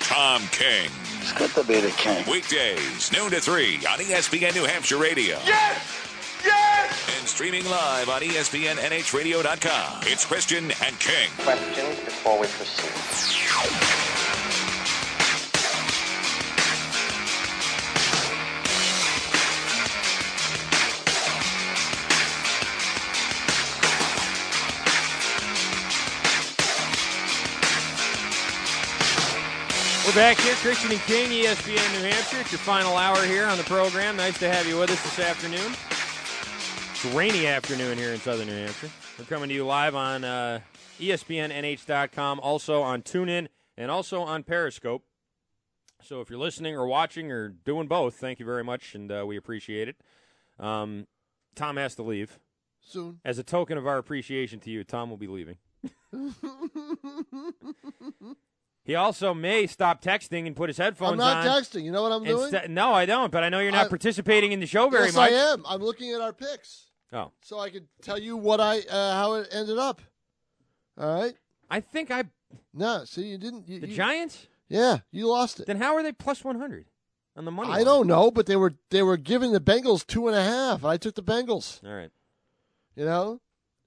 Tom King. It's good to be the king. Weekdays, noon to 3 on ESPN New Hampshire Radio. Yes! Yes! And streaming live on ESPNNHradio.com. It's Christian and King. Questions before we proceed. Back here, Christian and King, ESPN New Hampshire. It's your final hour here on the program. Nice to have you with us this afternoon. It's a rainy afternoon here in southern New Hampshire. We're coming to you live on uh, ESPNNH.com, also on TuneIn, and also on Periscope. So if you're listening or watching or doing both, thank you very much, and uh, we appreciate it. Um, Tom has to leave. Soon. As a token of our appreciation to you, Tom will be leaving. He also may stop texting and put his headphones on. I'm not on. texting. You know what I'm doing? Inste- no, I don't. But I know you're not I- participating in the show very yes, much. I am. I'm looking at our picks, Oh, so I could tell you what I uh, how it ended up. All right. I think I No, see, you didn't. You, the you- Giants. Yeah, you lost it. Then how are they plus one hundred on the money? I line? don't know, but they were they were giving the Bengals two and a half. I took the Bengals. All right, You know,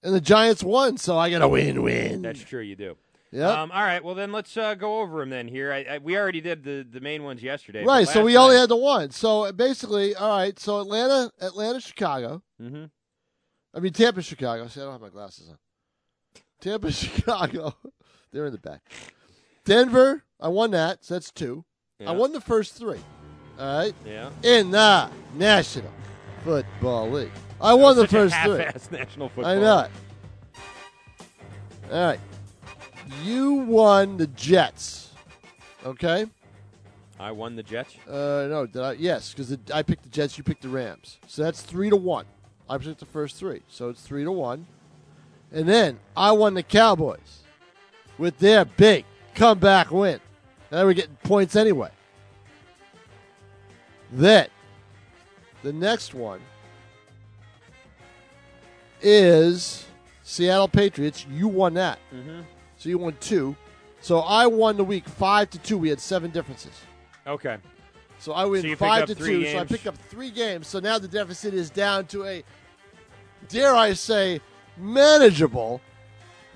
and the Giants won, so I got a win-win. that's true. You do. Yep. Um, all right. Well, then let's uh, go over them then. Here, I, I, we already did the, the main ones yesterday. right. So we only had the one. So basically, all right. So Atlanta, Atlanta, Chicago. hmm I mean Tampa, Chicago. See, I don't have my glasses on. Tampa, Chicago. They're in the back. Denver. I won that. So that's two. Yeah. I won the first three. All right. Yeah. In the National Football League. I won the first three. national football. I know. All right. You won the Jets. Okay. I won the Jets. Uh, no, did I? Yes, because I picked the Jets. You picked the Rams. So that's three to one. I picked the first three, so it's three to one. And then I won the Cowboys with their big comeback win. Now we're getting points anyway. Then the next one is Seattle Patriots. You won that, Mm-hmm. So you won two. So I won the week five to two. We had seven differences. Okay. So I win So you picked five up to three two. So I games. picked up three games. So now the deficit is down to a, dare I say, manageable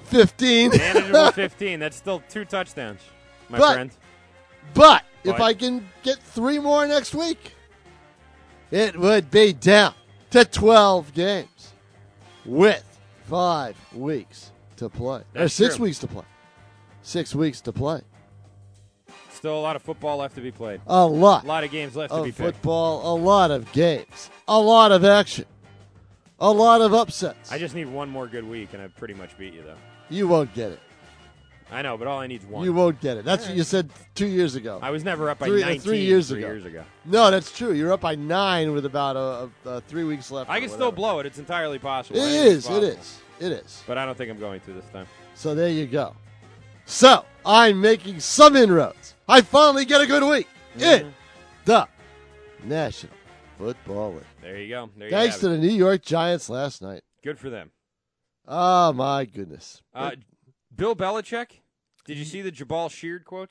fifteen. Manageable fifteen. That's still two touchdowns, my But- friend. but if? I can get three more next week, it would be down to twelve games with five weeks to play. or That's six true. weeks to play. Six weeks to play. Still a lot of football left to be played. A lot. A lot of games left to be played. football, a lot of games, a lot of action, a lot of upsets. I just need one more good week, and I've pretty much beat you, though. you won't get it. I know, but all I need is one. You won't get it. That's what you said two years ago. I was never up by Three- uh, 19 three years three ago. years ago. no, that's true. You're up by nine with about uh uh three weeks left. I or can still blow it. It's entirely possible. It Anything's is. Possible. is. It is. But I don't think I'm going to this time. So there you go. So I'm making some inroads. I finally get a good week Mm-hmm. in the National Football League. There you go. There Thanks to have the New York Giants last night. Good for them. Oh my goodness. Uh, Bill Belichick. Did you see the Jabaal Sheard quote?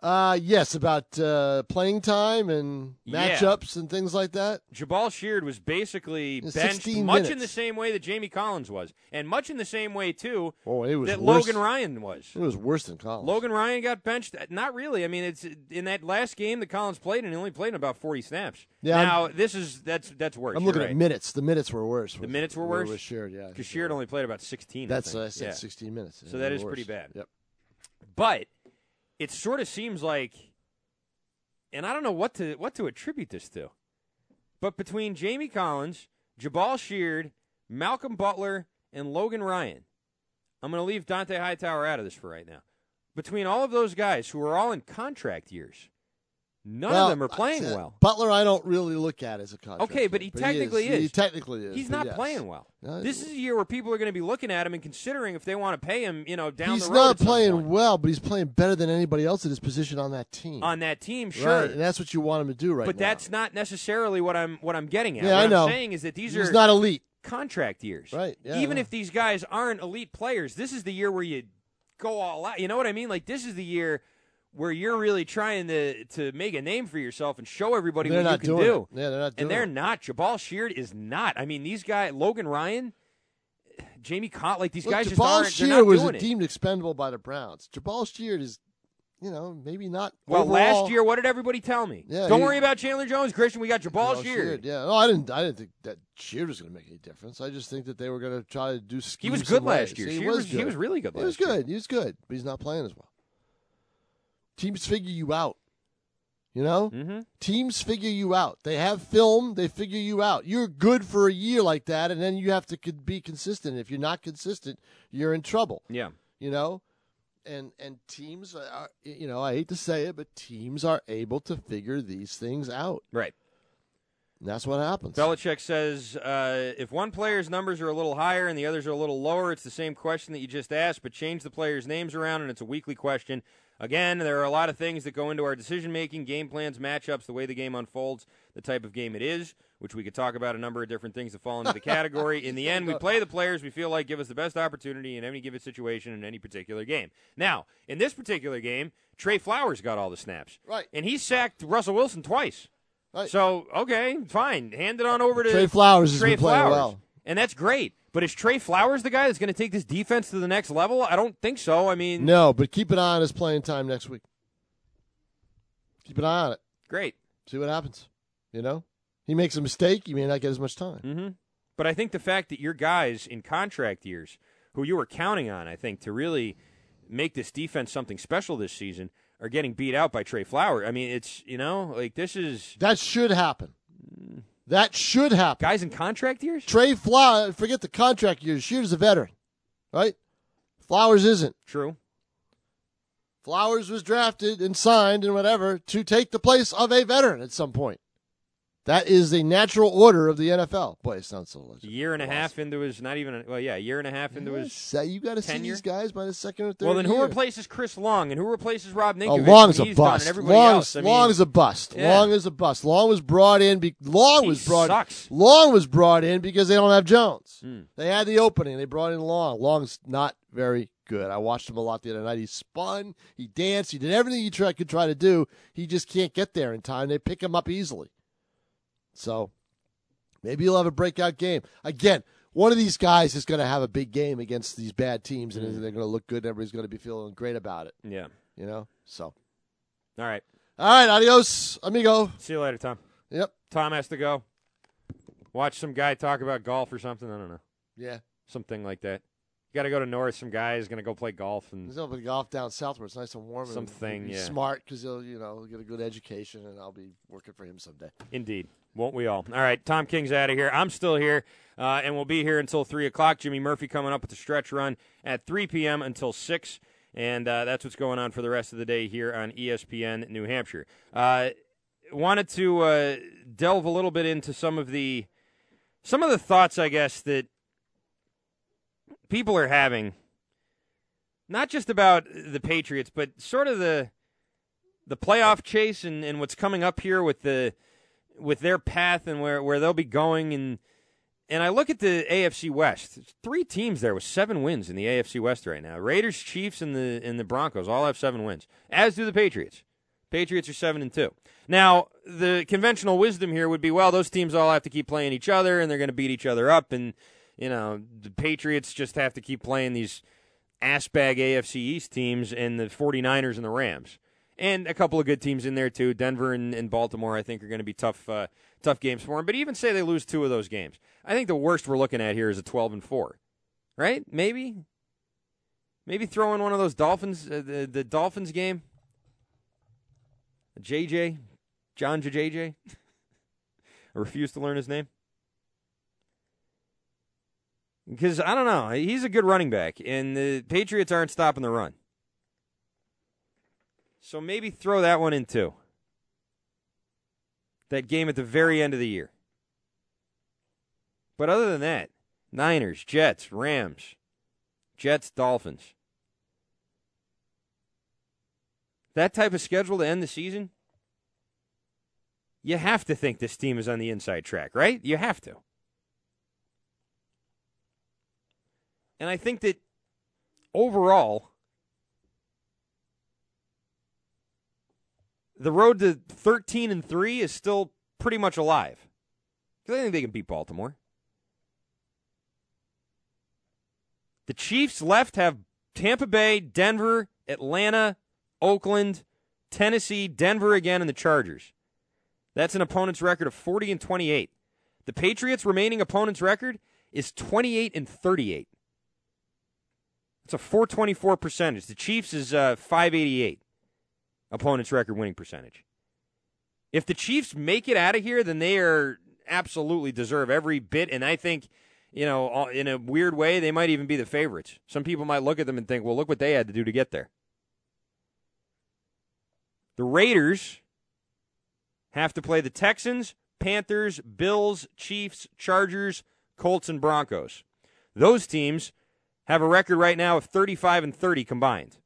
Uh, yes, about uh, playing time and Yeah. matchups and things like that. Jabaal Sheard was basically benched 16 much in the same way that Jamie Collins was, and much in the same way too Oh, it was that worse. Logan Ryan was. It was worse than Collins. Logan Ryan got benched. Not really. I mean, it's in that last game that Collins played, and he only played in about forty snaps. Yeah, Now this is that's that's worse. I'm looking right. at minutes. The minutes were worse. The minutes were worse? With Sheard, yeah. because Sheard only played about sixteen. That's I, I said. Yeah. 16 minutes. So that is that they is were pretty bad. Yep. But it sort of seems like, and I don't know what to what to attribute this to, but between Jamie Collins, Jabaal Sheard, Malcolm Butler, and Logan Ryan, I'm going to leave Dante Hightower out of this for right now. Between all of those guys who are all in contract years, none Well, of them are playing uh, well. Butler, I don't really look at as a contract. Okay, but he technically is. He technically is. He's not yes. playing well. No, this is a year where people are going to be looking at him and considering if they want to pay him, you know, down he's the road. He's not playing well, but he's playing better than anybody else at his position on that team. on that team, sure. Right, and that's what you want him to do right but now. that's not necessarily what I'm what I'm getting at. Yeah, what I I'm know. saying is that these he's are not elite. contract years. Right, yeah, Even if these guys aren't elite players, this is the year where you go all out. You know what I mean? Like this is the year where you're really trying to to make a name for yourself and show everybody They're what you can do. it. Yeah, they're not doing and they're it. not. Jabaal Sheard is not. I mean, these guys, Logan Ryan, Jamie Cott, like these Look, guys just Jabaal aren't. they're Sheard not was doing it. deemed expendable by the Browns. Jabaal Sheard is, you know, maybe not. Well, overall- last year, what did everybody tell me? Yeah, Don't he- worry about Chandler Jones, Christian. We got Jabaal, Jabaal Sheard. Yeah, no, I didn't. I didn't think that Sheard was going to make any difference. I just think that they were going to try to do. He was good last year. He Sheard was was, he was really good He last was year. good. He was good, but he's not playing as well. Teams figure you out. You know, Mm-hmm. teams figure you out. They have film. They figure you out. You're good for a year like that, and then you have to be consistent. If you're not consistent, you're in trouble. Yeah. You know, and and teams are. You know, I hate to say it, but teams are able to figure these things out. Right. And that's what happens. Belichick says uh, if one player's numbers are a little higher and the others are a little lower, it's the same question that you just asked, but change the players' names around, and it's a weekly question. Again, there are a lot of things that go into our decision making, game plans, matchups, the way the game unfolds, the type of game it is, which we could talk about a number of different things that fall into the category. In the end, we play the players we feel like give us the best opportunity in any given situation in any particular game. Now, in this particular game, Trey Flowers got all the snaps. Right. And he sacked Russell Wilson twice. Right. So okay, fine. Hand it on over to Trey Flowers Trey Flowers. well. and that's great. But is Trey Flowers the guy that's going to take this defense to the next level? I don't think so. I mean, No, but keep an eye on his playing time next week. Keep an eye on it. great. See what happens. You know, he makes a mistake, you may not get as much time. hmm But I think the fact that your guys in contract years, who you were counting on, I think, to really make this defense something special this season, are getting beat out by Trey Flowers. I mean, it's you know, like this is That should happen. That should happen. guys in contract years. Trey Flowers, forget the contract years. Sheard's a veteran, right? Flowers isn't. True. Flowers was drafted and signed and whatever to take the place of a veteran at some point. That is the natural order of the NFL. Boy, it sounds so A legit. year and a half into his, not even a, well, yeah, a year and a half into his So you got to see these guys by the second or third. Well, then who year. replaces Chris Long and who replaces Rob Oh, Long's a bust. and Long's, else? I mean, Long is a bust. Yeah. Long is a bust. Long was brought in. Be, Long He was brought. sucks. Long was brought in because they don't have Jones. Hmm. They had the opening. They brought in Long. Long's not very good. I watched him a lot the other night. He spun. He danced. He did everything he try, could try to do. He just can't get there in time. They pick him up easily. So maybe he'll have a breakout game again. One of these guys is going to have a big game against these bad teams, and Hmm. they're going to look good. and Everybody's going to be feeling great about it. yeah. You know. So. All right. All right, adios, amigo. See you later, Tom. Yep. Tom has to go. Watch some guy talk about golf or something. I don't know. Yeah. Something like that. You got to go to North. Some guy is going to go play golf. and He's over golf down south where it's nice and warm. Something, be yeah. Smart because he'll, you know, get a good education, and I'll be working for him someday. Indeed. Won't we all? All right. Tom King's out of here. I'm still here, uh, and we'll be here until 3 o'clock. Jimmy Murphy coming up with the stretch run at 3 p.m. until 6. And uh, that's what's going on for the rest of the day here on ESPN New Hampshire. Uh, wanted to uh, delve a little bit into some of the some of the thoughts, I guess, that people are having, not just about the Patriots, but sort of the the playoff chase and, and what's coming up here with the with their path and where, where they'll be going and and I look at the AFC West. Three teams there with seven wins in the AFC West right now. Raiders, Chiefs, and the and the Broncos all have seven wins, as do the Patriots. Patriots are seven and two. Now, the conventional wisdom here would be, well, those teams all have to keep playing each other, and they're going to beat each other up, and you know the Patriots just have to keep playing these ass bag AFC East teams and the 49ers and the Rams. And a couple of good teams in there too. Denver and, and Baltimore, I think, are going to be tough, uh, tough games for them. But even say they lose two of those games, I think the worst we're looking at here is a 12 and four, right? Maybe, maybe throw in one of those Dolphins, uh, the the Dolphins game. JJ, John JJ. I refuse to learn his name because I don't know. He's a good running back, and the Patriots aren't stopping the run. So maybe throw that one in too. That game at the very end of the year. But other than that, Niners, Jets, Rams, Jets, Dolphins. That type of schedule to end the season, you have to think this team is on the inside track, right? You have to. And I think that overall, the road to 13 and 3 is still pretty much alive. Because I think they can beat Baltimore. The Chiefs left have Tampa Bay, Denver, Atlanta, Oakland, Tennessee, Denver again, and the Chargers. That's an opponent's record of 40 and 28. The Patriots' remaining opponent's record is 28 and 38. It's a 424 percentage. The Chiefs is uh, 588 opponent's record winning percentage. If the Chiefs make it out of here, then they are absolutely deserve every bit. And I think, you know, in a weird way, they might even be the favorites. Some people might look at them and think, well, look what they had to do to get there. The Raiders have to play the Texans, Panthers, Bills, Chiefs, Chargers, Colts, and Broncos. Those teams have a record right now of 35 and 30 combined.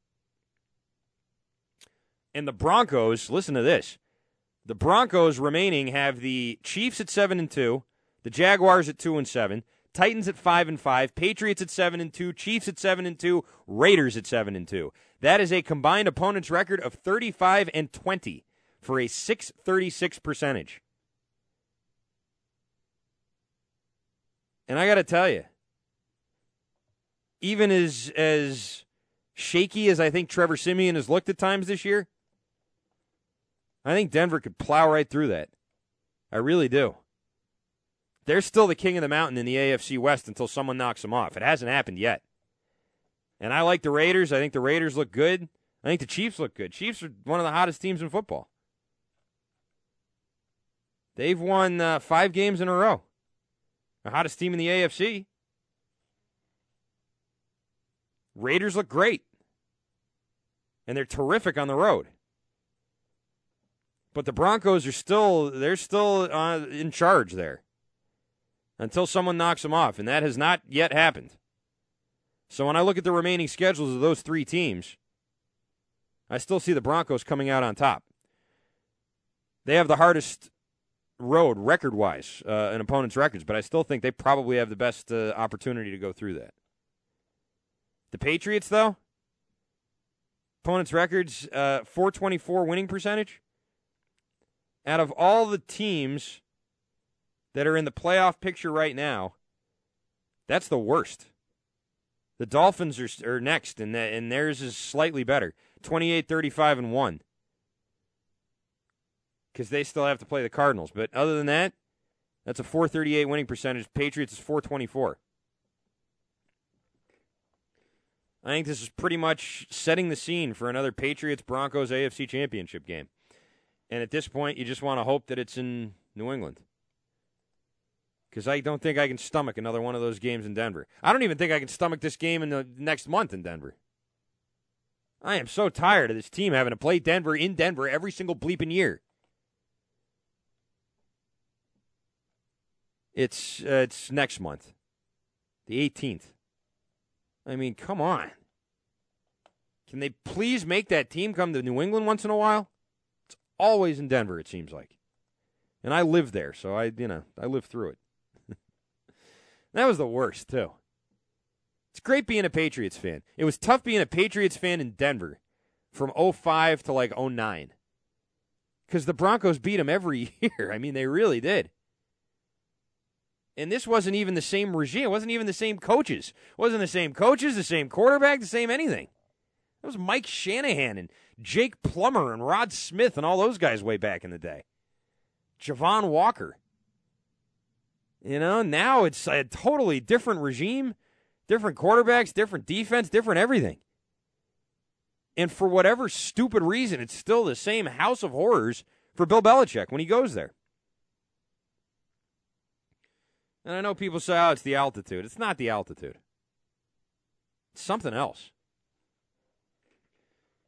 And the Broncos, listen to this. The Broncos remaining have the Chiefs at 7 and 2, the Jaguars at 2 and 7, Titans at 5 and 5, Patriots at 7 and 2, Chiefs at 7 and 2, Raiders at 7 and 2. That is a combined opponent's record of 35 and 20 for a 636 percentage. And I got to tell you, even as as shaky as I think Trevor Siemian has looked at times this year, I think Denver could plow right through that. I really do. They're still the king of the mountain in the AFC West until someone knocks them off. It hasn't happened yet. And I like the Raiders. I think the Raiders look good. I think the Chiefs look good. Chiefs are one of the hottest teams in football. They've won uh, five games in a row. The hottest team in the AFC. Raiders look great. And they're terrific on the road. But the Broncos are still they're still uh, in charge there until someone knocks them off, and that has not yet happened. So when I look at the remaining schedules of those three teams, I still see the Broncos coming out on top. They have the hardest road record wise uh, in opponents' records, but I still think they probably have the best uh, opportunity to go through that. The Patriots, though, opponents' records, uh, 424 winning percentage. Out of all the teams that are in the playoff picture right now, that's the worst. The Dolphins are, are next, and, and theirs is slightly better 28 35 and 1 because they still have to play the Cardinals. But other than that, that's a 438 winning percentage. Patriots is 424. I think this is pretty much setting the scene for another Patriots Broncos AFC championship game. And at this point, you just want to hope that it's in New England. Because I don't think I can stomach another one of those games in Denver. I don't even think I can stomach this game in the next month in Denver. I am so tired of this team having to play Denver in Denver every single bleeping year. It's uh, it's next month, the 18th. I mean, come on. Can they please make that team come to New England once in a while? Always in Denver, it seems like. And I live there, so I, you know, I lived through it. that was the worst, too. It's great being a Patriots fan. It was tough being a Patriots fan in Denver from 05 to like 09. Because the Broncos beat them every year. I mean, they really did. And this wasn't even the same regime. It wasn't even the same coaches. It wasn't the same coaches, the same quarterback, the same anything. That was Mike Shanahan and Jake Plummer and Rod Smith and all those guys way back in the day. Javon Walker. You know, now it's a totally different regime, different quarterbacks, different defense, different everything. And for whatever stupid reason, it's still the same house of horrors for Bill Belichick when he goes there. And I know people say, oh, it's the altitude. It's not the altitude, it's something else.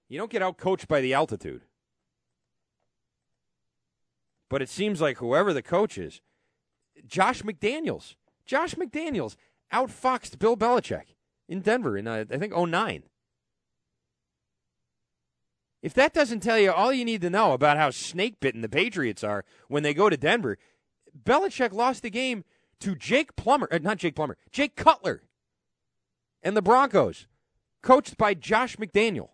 You don't get out coached by the altitude. But it seems like whoever the coach is, Josh McDaniels, Josh McDaniels outfoxed Bill Belichick in Denver in, uh, I think, 09. If that doesn't tell you all you need to know about how snake bitten the Patriots are when they go to Denver, Belichick lost the game to Jake Plummer, uh, not Jake Plummer, Jake Cutler and the Broncos, coached by Josh McDaniel.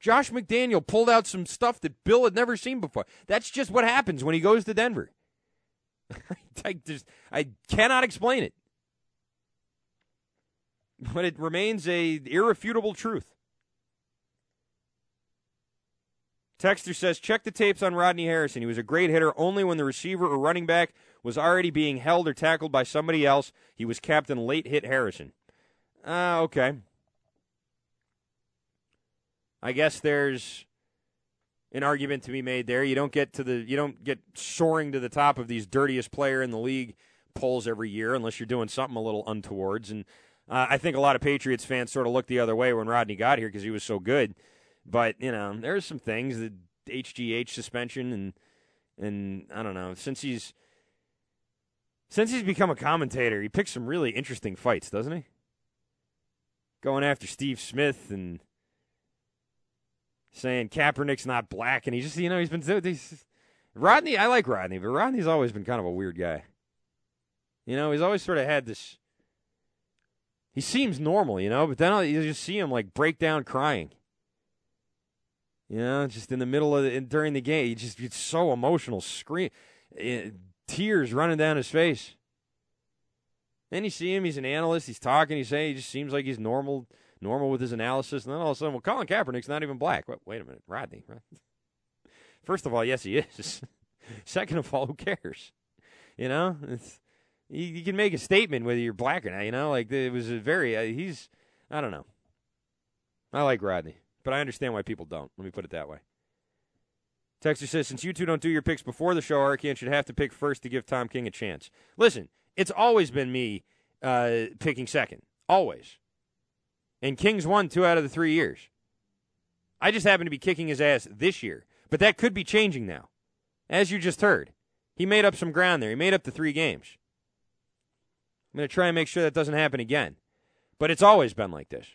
Josh McDaniel pulled out some stuff that Bill had never seen before. That's just what happens when he goes to Denver. I just I cannot explain it. But it remains a irrefutable truth. Texter says, check the tapes on Rodney Harrison. He was a great hitter only when the receiver or running back was already being held or tackled by somebody else. He was captain late hit Harrison. Uh, okay. I guess there's an argument to be made there. You don't get to the you don't get soaring to the top of these dirtiest player in the league polls every year unless you're doing something a little untowards. And uh, I think a lot of Patriots fans sort of looked the other way when Rodney got here because he was so good. But you know, there's some things the HGH suspension and and I don't know since he's since he's become a commentator, he picks some really interesting fights, doesn't he? Going after Steve Smith and saying Kaepernick's not black, and he just you know he's been he's, Rodney. I like Rodney, but Rodney's always been kind of a weird guy. You know, he's always sort of had this. He seems normal, you know, but then you just see him like break down crying. You know, just in the middle of the, during the game, he just gets so emotional, scream, eh, tears running down his face. Then you see him; he's an analyst. He's talking. He's saying he just seems like he's normal, normal with his analysis. And then all of a sudden, well, Colin Kaepernick's not even black. Wait, wait a minute, Rodney. First of all, yes, he is. Second of all, who cares? You know, you, you, can make a statement whether you're black or not. You know, like it was a very. Uh, he's. I don't know. I like Rodney. But I understand why people don't. Let me put it that way. Texter says, since you two don't do your picks before the show, Arcand should have to pick first to give Tom King a chance. Listen, it's always been me uh, picking second. Always. And King's won two out of the three years. I just happen to be kicking his ass this year. But that could be changing now. As you just heard, he made up some ground there. He made up the three games. I'm going to try and make sure that doesn't happen again. But it's always been like this.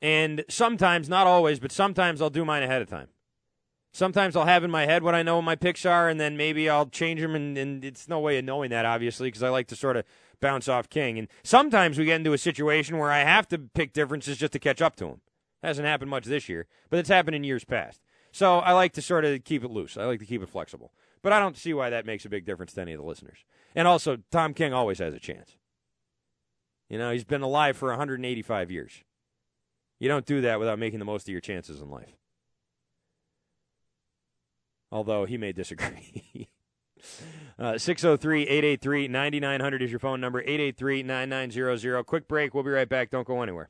And sometimes, not always, but sometimes I'll do mine ahead of time. Sometimes I'll have in my head what I know my picks are, and then maybe I'll change them. And, and it's no way of knowing that, obviously, because I like to sort of bounce off King. And sometimes we get into a situation where I have to pick differences just to catch up to him. Hasn't happened much this year, but it's happened in years past. So I like to sort of keep it loose. I like to keep it flexible. But I don't see why that makes a big difference to any of the listeners. And also, Tom King always has a chance. You know, he's been alive for 185 years. You don't do that without making the most of your chances in life. Although he may disagree. Uh, 603 883 9900 is your phone number. 883 9900. Quick break. We'll be right back. Don't go anywhere.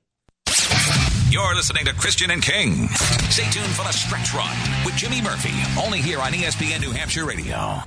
You're listening to Christian and King. Stay tuned for the stretch run with Jimmy Murphy, only here on ESPN New Hampshire Radio.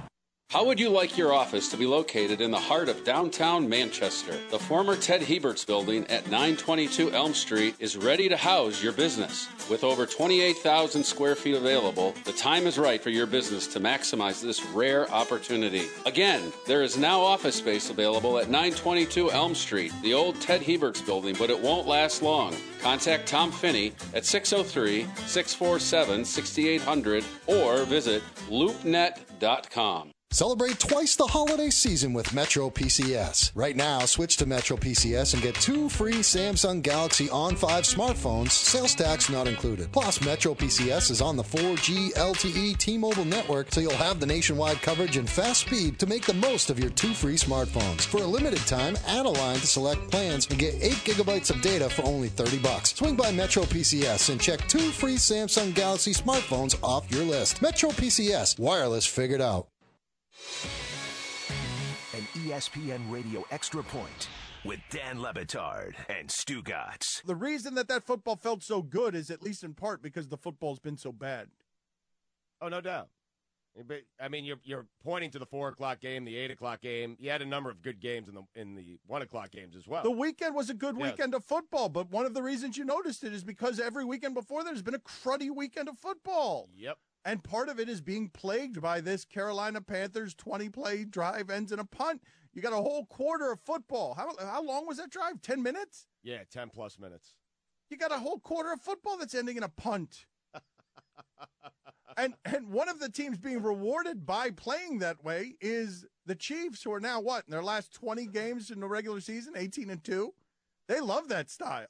How would you like your office to be located in the heart of downtown Manchester? The former Ted Herbert's building at 922 Elm Street is ready to house your business. With over 28,000 square feet available, the time is right for your business to maximize this rare opportunity. Again, there is now office space available at 922 Elm Street, the old Ted Herbert's building, but it won't last long. Contact Tom Finney at 603 647 6800 or visit loopnet.com. Celebrate twice the holiday season with Metro PCS. Right now, switch to Metro PCS and get two free Samsung Galaxy On 5 smartphones, sales tax not included. Plus, Metro PCS is on the 4G LTE T Mobile network, so you'll have the nationwide coverage and fast speed to make the most of your two free smartphones. For a limited time, add a line to select plans and get 8 gigabytes of data for only 30 bucks. Swing by Metro PCS and check two free Samsung Galaxy smartphones off your list. Metro PCS, wireless figured out. An ESPN Radio Extra Point with Dan Le Batard and Stugotz. The reason that that football felt so good is at least in part because the football's been so bad. Oh, no doubt. I mean, you're you're pointing to the four o'clock game, the eight o'clock game. You had a number of good games in the in the one o'clock games as well. The weekend was a good yes. weekend of football, but one of the reasons you noticed it is because every weekend before there's been a cruddy weekend of football. Yep. And part of it is being plagued by this Carolina Panthers 20 play drive ends in a punt. You got a whole quarter of football. How, how long was that drive? 10 minutes? Yeah, 10 plus minutes. You got a whole quarter of football that's ending in a punt. and and one of the teams being rewarded by playing that way is the Chiefs, who are now what in their last 20 games in the regular season, 18 and 2. They love that style.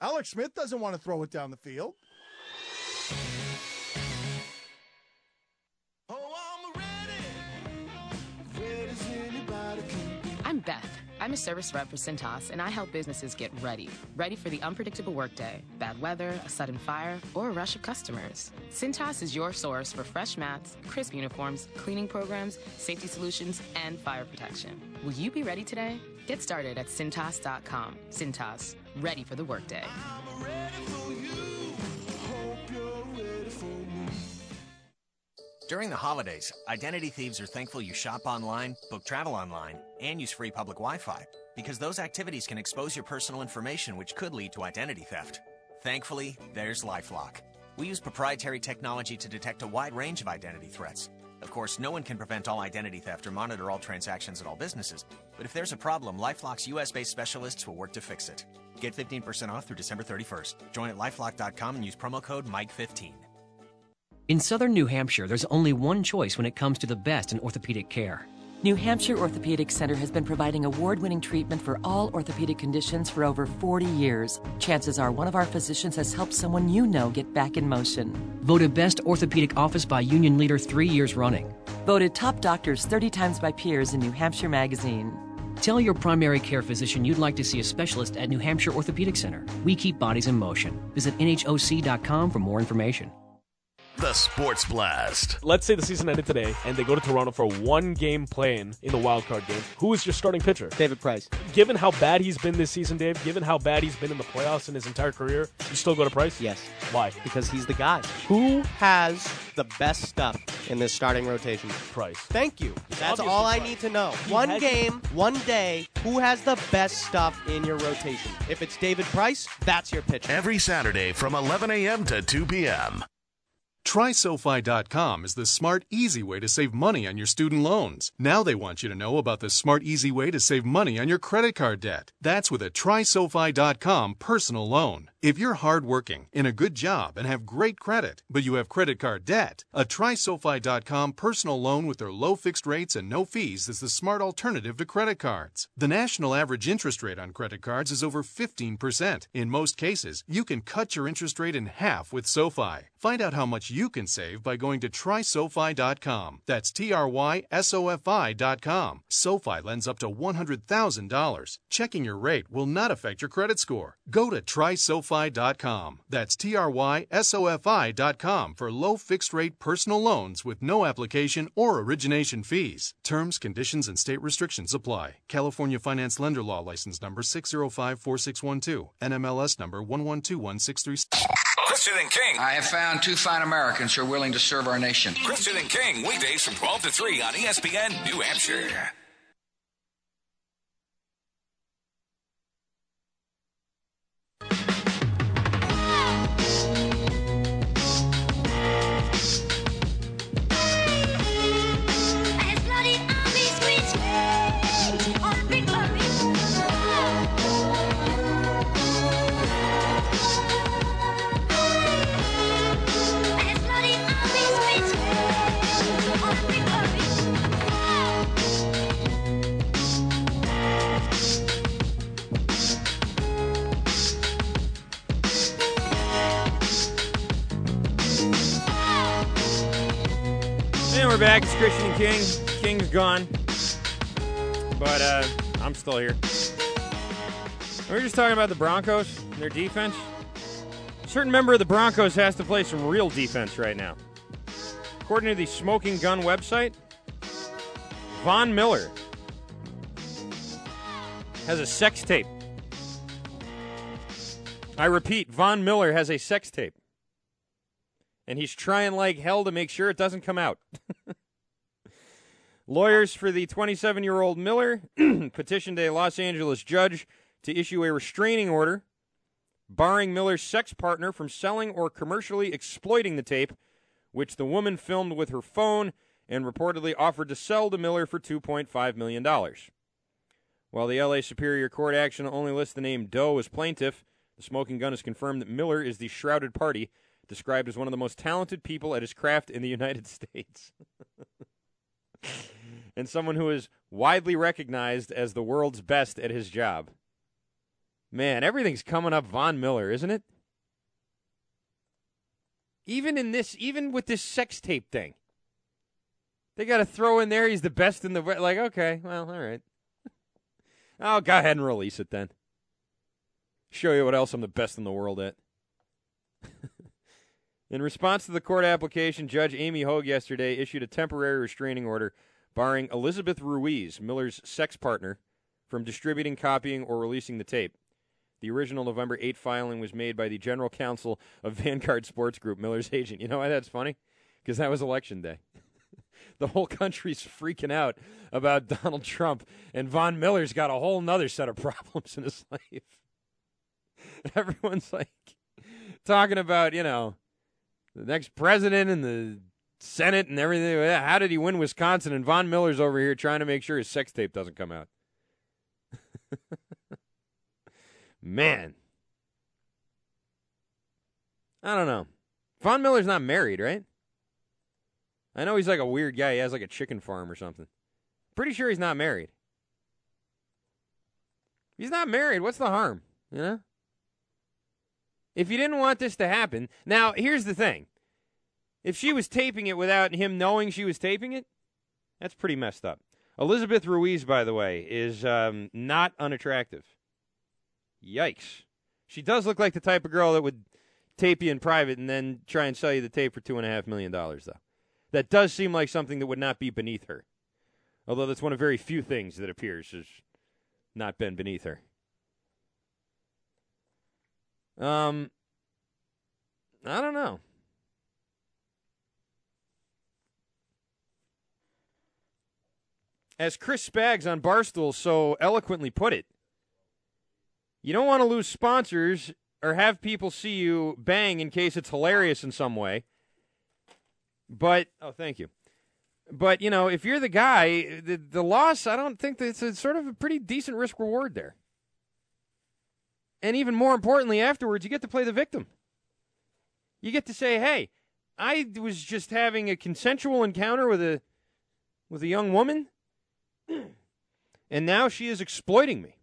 Alex Smith doesn't want to throw it down the field. I'm a service rep for Cintas, and I help businesses get ready. Ready for the unpredictable workday, bad weather, a sudden fire, or a rush of customers. Cintas is your source for fresh mats, crisp uniforms, cleaning programs, safety solutions, and fire protection. Will you be ready today? Get started at Cintas.com. Cintas, ready for the workday. During the holidays, identity thieves are thankful you shop online, book travel online, and use free public Wi Fi, because those activities can expose your personal information, which could lead to identity theft. Thankfully, there's Lifelock. We use proprietary technology to detect a wide range of identity threats. Of course, no one can prevent all identity theft or monitor all transactions at all businesses, but if there's a problem, Lifelock's US based specialists will work to fix it. Get 15% off through December 31st. Join at lifelock.com and use promo code MIKE15. In southern New Hampshire, there's only one choice when it comes to the best in orthopedic care. New Hampshire Orthopedic Center has been providing award winning treatment for all orthopedic conditions for over 40 years. Chances are one of our physicians has helped someone you know get back in motion. Voted Best Orthopedic Office by Union Leader three years running. Voted top doctors 30 times by peers in New Hampshire Magazine. Tell your primary care physician you'd like to see a specialist at New Hampshire Orthopedic Center. We keep bodies in motion. Visit NHOC.com for more information. The Sports Blast. Let's say the season ended today and they go to Toronto for one game playing in the wild card game. Who is your starting pitcher? David Price. Given how bad he's been this season, Dave, given how bad he's been in the playoffs in his entire career, you still go to Price? Yes. Why? Because he's the guy. Who has the best stuff in this starting rotation? Price. Thank you. That's Obviously all I Price. need to know. He One has- game, one day, who has the best stuff in your rotation? If it's David Price, that's your pitcher. Every Saturday from 11 a.m. to 2 p.m. TrySofi.com is the smart, easy way to save money on your student loans. Now they want you to know about the smart, easy way to save money on your credit card debt. That's with a TrySofi.com personal loan. If you're hardworking, in a good job, and have great credit, but you have credit card debt, a TrySofi.com personal loan with their low fixed rates and no fees is the smart alternative to credit cards. The national average interest rate on credit cards is over 15%. In most cases, you can cut your interest rate in half with SoFi. Find out how much you can save by going to trysofi.com. That's T R Y S O F I.com. SoFi lends up to $100,000. Checking your rate will not affect your credit score. Go to trysofi.com. That's T R Y S O F I.com for low fixed rate personal loans with no application or origination fees. Terms, conditions, and state restrictions apply. California Finance Lender Law License Number 6054612. NMLS Number 1121636. Christian and King. I have found two fine Americans who are willing to serve our nation. Christian and King, weekdays from 12 to 3 on ESPN New Hampshire. Back. It's Christian King. King's gone. But uh, I'm still here. We were just talking about the Broncos and their defense. A certain member of the Broncos has to play some real defense right now. According to the Smoking Gun website, Von Miller has a sex tape. I repeat, Von Miller has a sex tape. And he's trying like hell to make sure it doesn't come out. Lawyers for the 27 year old Miller petitioned a Los Angeles judge to issue a restraining order barring Miller's sex partner from selling or commercially exploiting the tape, which the woman filmed with her phone and reportedly offered to sell to Miller for $2.5 million. While the LA Superior Court action only lists the name Doe as plaintiff, the smoking gun has confirmed that Miller is the shrouded party, described as one of the most talented people at his craft in the United States. and someone who is widely recognized as the world's best at his job. Man, everything's coming up Von Miller, isn't it? Even in this, even with this sex tape thing, they got to throw in there. He's the best in the like. Okay, well, all right. Oh, go ahead and release it then. Show you what else I'm the best in the world at. In response to the court application, Judge Amy Hogue yesterday issued a temporary restraining order barring Elizabeth Ruiz, Miller's sex partner, from distributing, copying, or releasing the tape. The original November 8 filing was made by the general counsel of Vanguard Sports Group, Miller's agent. You know why that's funny? Because that was election day. the whole country's freaking out about Donald Trump, and Von Miller's got a whole nother set of problems in his life. Everyone's like talking about, you know, the next president and the Senate and everything. How did he win Wisconsin? And Von Miller's over here trying to make sure his sex tape doesn't come out. Man. I don't know. Von Miller's not married, right? I know he's like a weird guy. He has like a chicken farm or something. Pretty sure he's not married. He's not married. What's the harm? You know? If you didn't want this to happen, now here's the thing. If she was taping it without him knowing she was taping it, that's pretty messed up. Elizabeth Ruiz, by the way, is um, not unattractive. Yikes. She does look like the type of girl that would tape you in private and then try and sell you the tape for $2.5 million, though. That does seem like something that would not be beneath her. Although that's one of very few things that appears has not been beneath her. Um, I don't know. As Chris Spags on Barstool so eloquently put it, you don't want to lose sponsors or have people see you bang in case it's hilarious in some way. But oh, thank you. But you know, if you're the guy, the the loss, I don't think that it's a sort of a pretty decent risk reward there. And even more importantly, afterwards, you get to play the victim. You get to say, "Hey, I was just having a consensual encounter with a with a young woman, and now she is exploiting me."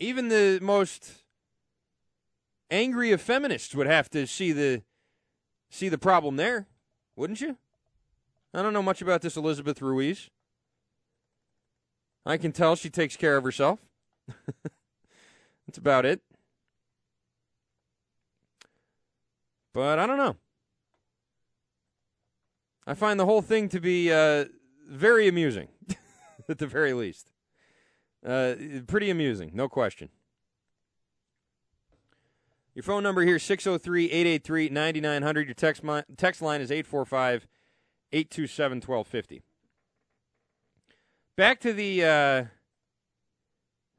Even the most angry of feminists would have to see the see the problem there, wouldn't you? I don't know much about this Elizabeth Ruiz. I can tell she takes care of herself. That's about it. But I don't know. I find the whole thing to be uh, very amusing, at the very least. Uh, pretty amusing, no question. Your phone number here 603-883-9900. Your text mi- text line is 845 827 1250. Back to the uh,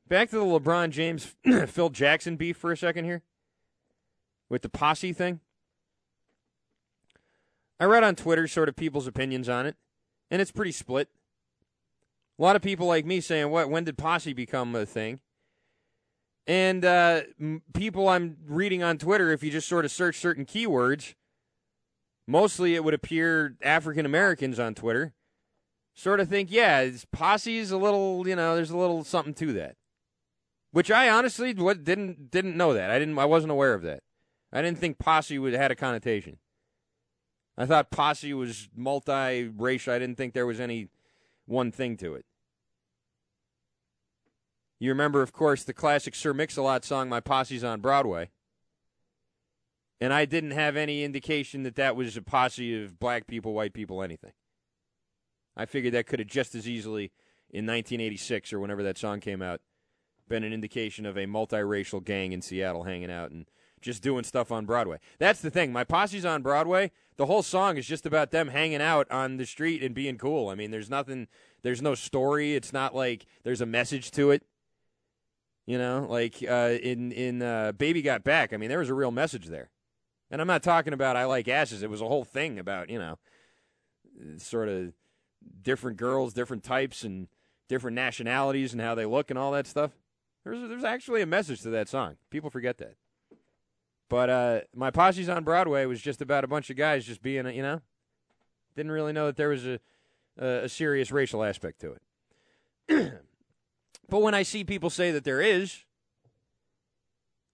back to the LeBron James Phil Jackson beef for a second here with the posse thing. I read on Twitter sort of people's opinions on it, and it's pretty split. A lot of people like me saying, "What? When did posse become a thing?" And uh, people I'm reading on Twitter, if you just sort of search certain keywords, mostly it would appear African Americans on Twitter, sort of think, yeah, posse's a little, you know, there's a little something to that. Which I honestly what, didn't didn't know that. I didn't. I wasn't aware of that. I didn't think posse would had a connotation. I thought posse was multi-racial. I didn't think there was any one thing to it. You remember, of course, the classic Sir Mix-a-Lot song, My Posse's on Broadway. And I didn't have any indication that that was a posse of black people, white people, anything. I figured that could have just as easily, in 1986 or whenever that song came out, been an indication of a multiracial gang in Seattle hanging out and just doing stuff on Broadway. That's the thing. My posse's on Broadway. The whole song is just about them hanging out on the street and being cool. I mean, there's nothing, there's no story. It's not like there's a message to it. You know, like uh, in in uh, Baby Got Back. I mean, there was a real message there, and I'm not talking about I like asses. It was a whole thing about you know, sort of different girls, different types, and different nationalities and how they look and all that stuff. There's there's actually a message to that song. People forget that. But uh, my posse's on Broadway was just about a bunch of guys just being, you know, didn't really know that there was a a, a serious racial aspect to it. But when I see people say that there is,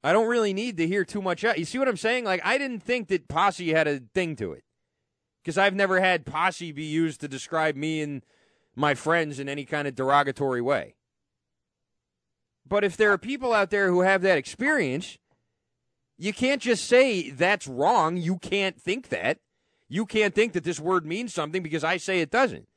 I don't really need to hear too much. You see what I'm saying? Like, I didn't think that posse had a thing to it because I've never had posse be used to describe me and my friends in any kind of derogatory way. But if there are people out there who have that experience, you can't just say that's wrong. You can't think that. You can't think that this word means something because I say it doesn't.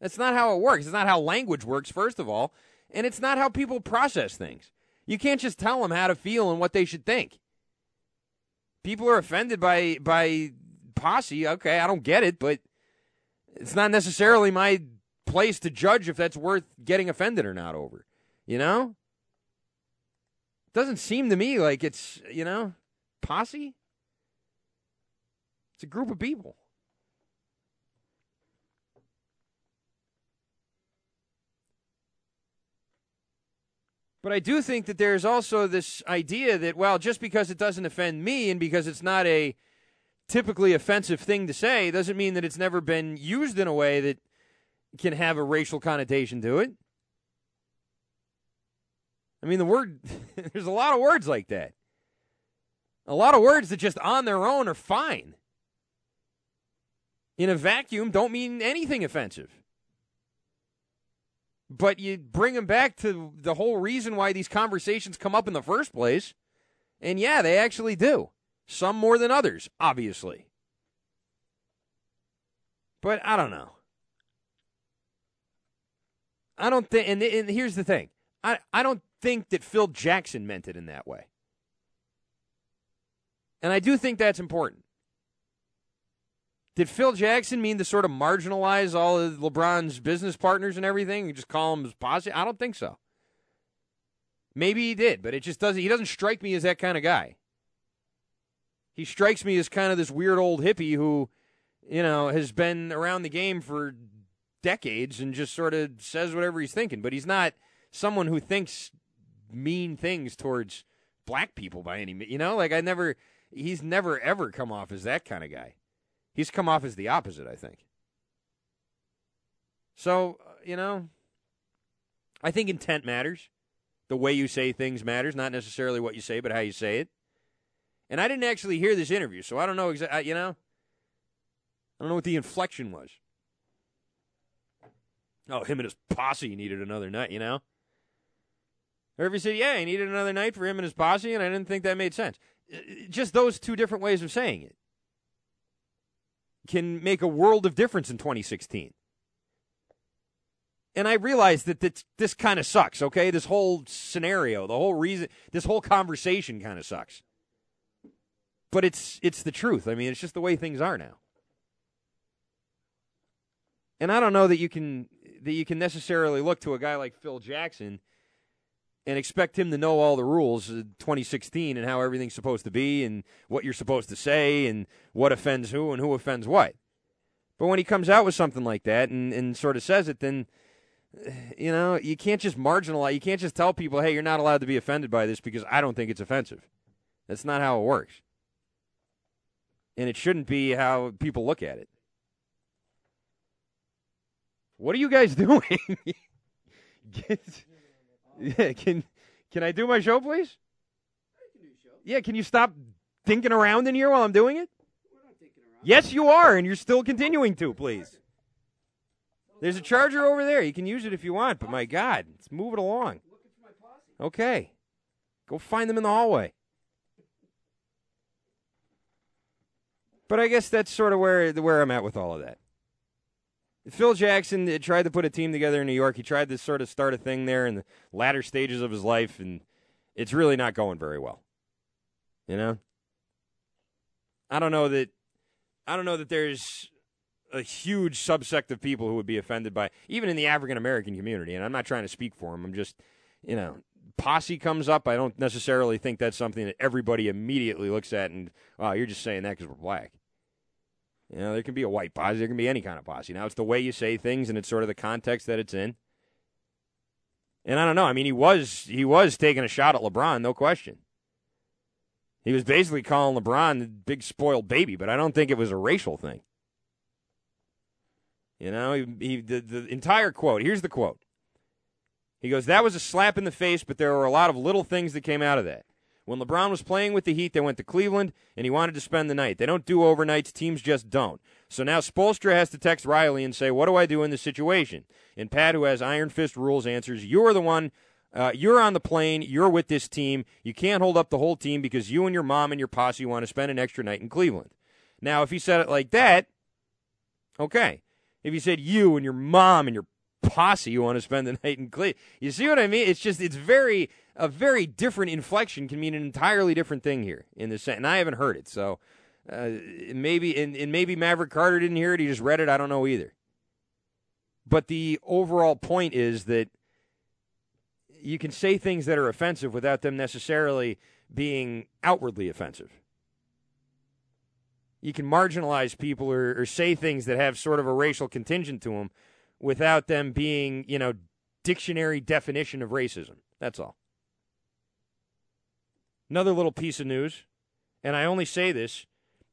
That's not how it works. It's not how language works, first of all, and it's not how people process things. You can't just tell them how to feel and what they should think. People are offended by by posse. Okay, I don't get it, but it's not necessarily my place to judge if that's worth getting offended or not over. You know? Doesn't seem to me like it's, you know, posse. It's a group of people. But I do think that there's also this idea that, well, just because it doesn't offend me and because it's not a typically offensive thing to say doesn't mean that it's never been used in a way that can have a racial connotation to it. I mean, the word, there's a lot of words like that. A lot of words that just on their own are fine. In a vacuum, don't mean anything offensive but you bring them back to the whole reason why these conversations come up in the first place. And yeah, they actually do. Some more than others, obviously. But I don't know. I don't think, and, and here's the thing I, I don't think that Phil Jackson meant it in that way. And I do think that's important. Did Phil Jackson mean to sort of marginalize all of LeBron's business partners and everything and just call them posse? I don't think so. Maybe he did, but it just doesn't. He doesn't strike me as that kind of guy. He strikes me as kind of this weird old hippie who, you know, has been around the game for decades and just sort of says whatever he's thinking. But he's not someone who thinks mean things towards black people by any. Means. You know, like I never. He's never ever come off as that kind of guy. He's come off as the opposite, I think. So, uh, you know, I think intent matters. The way you say things matters, not necessarily what you say, but how you say it. And I didn't actually hear this interview, so I don't know exactly, you know, I don't know what the inflection was. Oh, him and his posse needed another night, you know? He said, yeah, he needed another night for him and his posse, and I didn't think that made sense. Uh, just those two different ways of saying it can make a world of difference in 2016. And I realize that this, this kind of sucks, okay? This whole scenario, the whole reason, this whole conversation kind of sucks. But it's it's the truth. I mean, it's just the way things are now. And I don't know that you can that you can necessarily look to a guy like Phil Jackson and expect him to know all the rules of 2016 and how everything's supposed to be and what you're supposed to say and what offends who and who offends what. But when he comes out with something like that and, and sort of says it, then, eh, you know, you can't just marginalize. You can't just tell people, hey, you're not allowed to be offended by this because I don't think it's offensive. That's not how it works. And it shouldn't be how people look at it. What are you guys doing? Yeah, can can I do my show, please? Yeah, can you stop thinking around in here while I'm doing it? Yes, you are, and you're still continuing to, please. There's a charger over there. You can use it if you want, but my God, let's move it along. Okay. Go find them in the hallway. But I guess that's sort of where where I'm at with all of that. Phil Jackson tried to put a team together in New York. He tried to sort of start a thing there in the latter stages of his life, and it's really not going very well. You know, I don't know that. I don't know that there's a huge subsect of people who would be offended by, even in the African American community. And I'm not trying to speak for him. I'm just, you know, posse comes up. I don't necessarily think that's something that everybody immediately looks at and, oh, you're just saying that because we're black. You know, there can be a white posse, there can be any kind of posse. Now it's the way you say things and it's sort of the context that it's in. And I don't know. I mean, he was he was taking a shot at LeBron, no question. He was basically calling LeBron the big spoiled baby, but I don't think it was a racial thing. You know, he, he the, the entire quote. Here's the quote. He goes, that was a slap in the face, but there were a lot of little things that came out of that. When LeBron was playing with the Heat, they went to Cleveland, and he wanted to spend the night. They don't do overnights. Teams just don't. So now Spoelstra has to text Riley and say, what do I do in this situation? And Pat, who has iron fist rules, answers, you're the one uh, you're on the plane. You're with this team. You can't hold up the whole team because you and your mom and your posse want to spend an extra night in Cleveland. Now, if he said it like that, okay. If he said you and your mom and your posse you want to spend the night in Cleveland, you see what I mean? It's just it's very a very different inflection can mean an entirely different thing here in this sentence. And I haven't heard it, so uh, maybe and, and maybe Maverick Carter didn't hear it. He just read it. I don't know either. But the overall point is that you can say things that are offensive without them necessarily being outwardly offensive. You can marginalize people or, or, say things that have sort of a racial contingent to them without them being, you know, dictionary definition of racism. That's all. Another little piece of news, and I only say this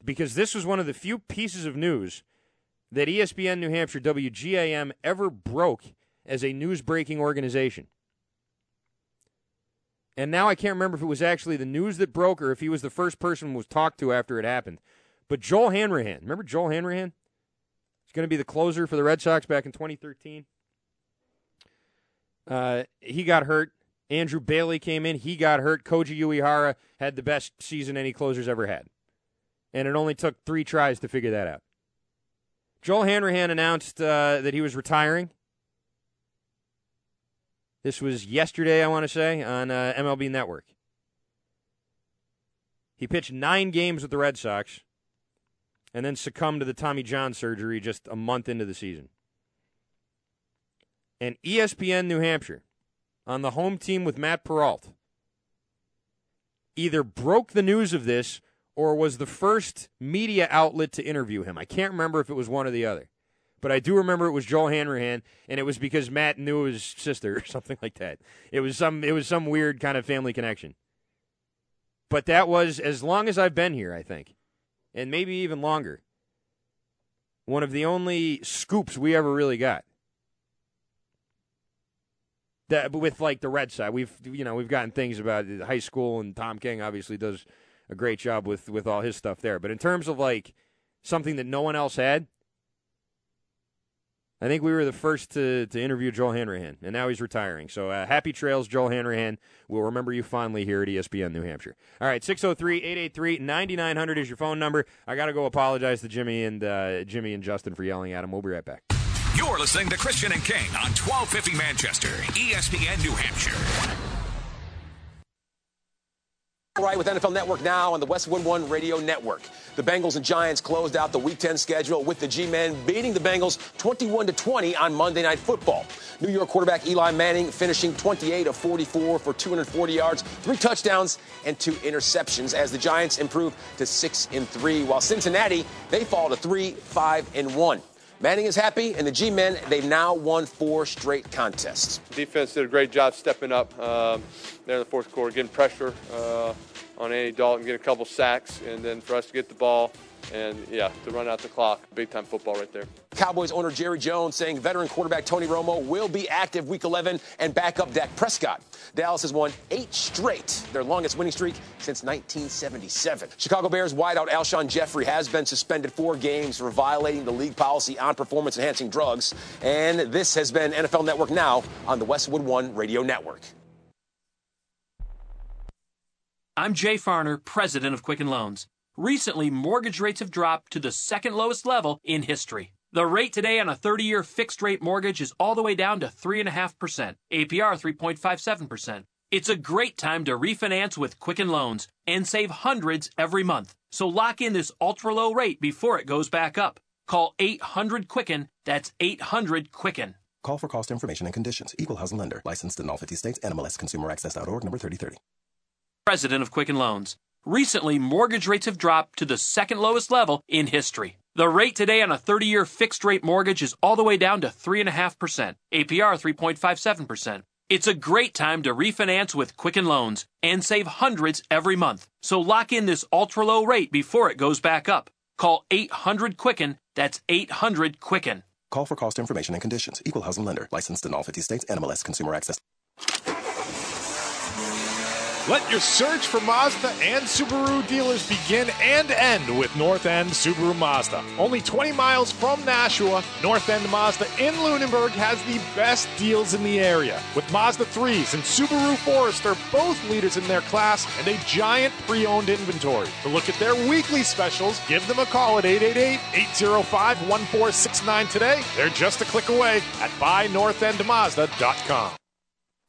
because this was one of the few pieces of news that ESPN New Hampshire WGAM ever broke as a news breaking organization. And now I can't remember if it was actually the news that broke or if he was the first person was talked to after it happened. But Joel Hanrahan, remember Joel Hanrahan? He's going to be the closer for the Red Sox back in 2013. Uh, he got hurt. Andrew Bailey came in. He got hurt. Koji Uehara had the best season any closers ever had. And it only took three tries to figure that out. Joel Hanrahan announced uh, that he was retiring. This was yesterday, I want to say, on uh, MLB Network. He pitched nine games with the Red Sox and then succumbed to the Tommy John surgery just a month into the season. And ESPN New Hampshire, on the home team with Matt Perrault, either broke the news of this or was the first media outlet to interview him. I can't remember if it was one or the other but I do remember it was Joel Hanrahan, and it was because Matt knew his sister or something like that. It was some it was some weird kind of family connection. But that was as long as I've been here, I think, and maybe even longer. One of the only scoops we ever really got. That with like the red side, we've you know we've gotten things about high school, and Tom King obviously does a great job with with all his stuff there. But in terms of like something that no one else had, I think we were the first to, to interview Joel Hanrahan, and now he's retiring. So uh, happy trails, Joel Hanrahan. We'll remember you fondly here at ESPN New Hampshire. All right, 603-883-9900 is your phone number. I got to go apologize to Jimmy and uh, Jimmy and Justin for yelling at him. We'll be right back. You're listening to Christian and King on 1250 Manchester, ESPN New Hampshire. All right, with NFL Network now on the Westwood One Radio Network. The Bengals and Giants closed out the Week 10 schedule with the G-men beating the Bengals 21 to 20 on Monday Night Football. New York quarterback Eli Manning finishing 28 of 44 for 240 yards, three touchdowns, and two interceptions as the Giants improve to 6 and 3, while Cincinnati they fall to 3, 5 and 1. Manning is happy, and the G-men, they've now won four straight contests. Defense did a great job stepping up um, there in the fourth quarter, getting pressure uh, on Andy Dalton, getting a couple sacks, and then for us to get the ball and yeah, to run out the clock. Big time football right there. Cowboys owner Jerry Jones saying veteran quarterback Tony Romo will be active week 11 and back up Dak Prescott. Dallas has won eight straight, their longest winning streak since 1977. Chicago Bears wideout Alshon Jeffery has been suspended four games for violating the league policy on performance enhancing drugs. And this has been NFL Network Now on the Westwood One Radio Network. I'm Jay Farner, president of Quicken Loans. Recently, mortgage rates have dropped to the second lowest level in history. The rate today on a 30 year fixed rate mortgage is all the way down to 3.5%, APR 3.57%. It's a great time to refinance with Quicken Loans and save hundreds every month. So lock in this ultra low rate before it goes back up. Call 800 Quicken, that's 800 Quicken. Call for cost information and conditions. Equal housing lender. Licensed in all 50 states. NMLS ConsumerAccess.org number 3030. President of Quicken Loans. Recently, mortgage rates have dropped to the second lowest level in history. The rate today on a 30 year fixed rate mortgage is all the way down to 3.5%, APR 3.57%. It's a great time to refinance with Quicken Loans and save hundreds every month. So lock in this ultra low rate before it goes back up. Call 800 Quicken, that's 800 Quicken. Call for cost information and conditions. Equal housing lender. Licensed in all 50 states. NMLS Consumer Access. Let your search for Mazda and Subaru dealers begin and end with North End Subaru Mazda. Only 20 miles from Nashua, North End Mazda in Lunenburg has the best deals in the area. With Mazda 3s and Subaru Forester both leaders in their class and a giant pre owned inventory. To look at their weekly specials, give them a call at 888 805 1469 today. They're just a click away at buynorthendmazda.com.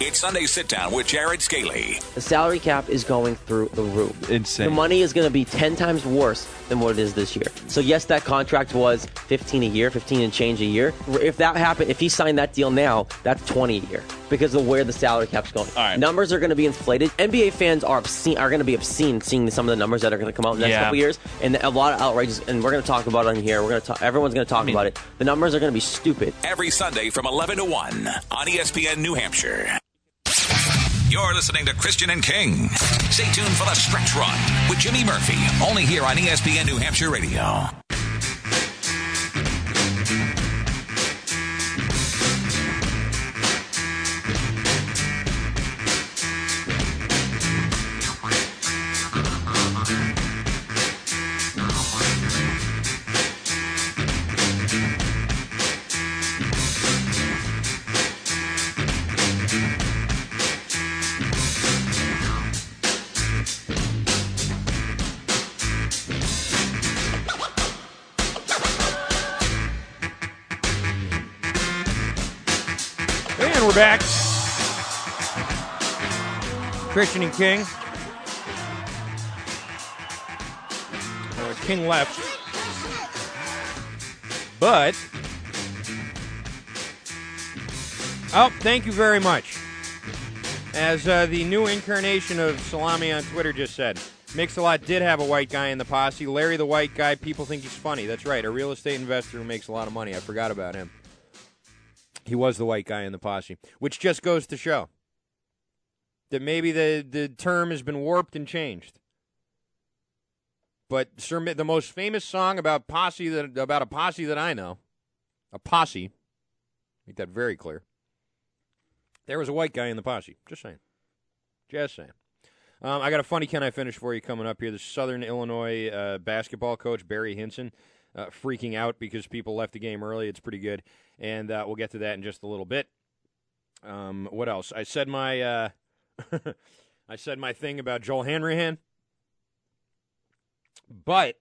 It's Sunday Sit Down with Jared Scaly. The salary cap is going through the roof. Insane. The money is going to be 10 times worse than what it is this year. So, yes, that contract was 15 a year, 15 and change a year. If that happened, if he signed that deal now, that's 20 a year because of where the salary cap's going. Numbers are going to be inflated. NBA fans are obscene, are going to be obscene seeing some of the numbers that are going to come out in the next Yeah. couple years, and a lot of outrages. And we're going to talk about it on here. We're going to talk. Everyone's going to talk about it. The numbers are going to be stupid. Every Sunday from 11 to 1 on ESPN New Hampshire. You're listening to Christian and King. Stay tuned for the stretch run with Jimmy Murphy, only here on ESPN New Hampshire Radio. Christian and King. Uh, King left. But. Oh, thank you very much. As uh, the new incarnation of Salami on Twitter just said, Mix-a-Lot did have a white guy in the posse. Larry the white guy, people think he's funny. That's right, a real estate investor who makes a lot of money. I forgot about him. He was the white guy in the posse, which just goes to show that maybe the, the term has been warped and changed. But Sir, the most famous song about posse that about a posse that I know, a posse, make that very clear. There was a white guy in the posse. Just saying. Just saying. Um, I got a funny can I finish for you coming up here. The Southern Illinois uh, basketball coach Barry Hinson uh, freaking out because people left the game early. It's pretty good, and uh, we'll get to that in just a little bit. Um, what else? I said my uh, I said my thing about Joel Hanrahan, but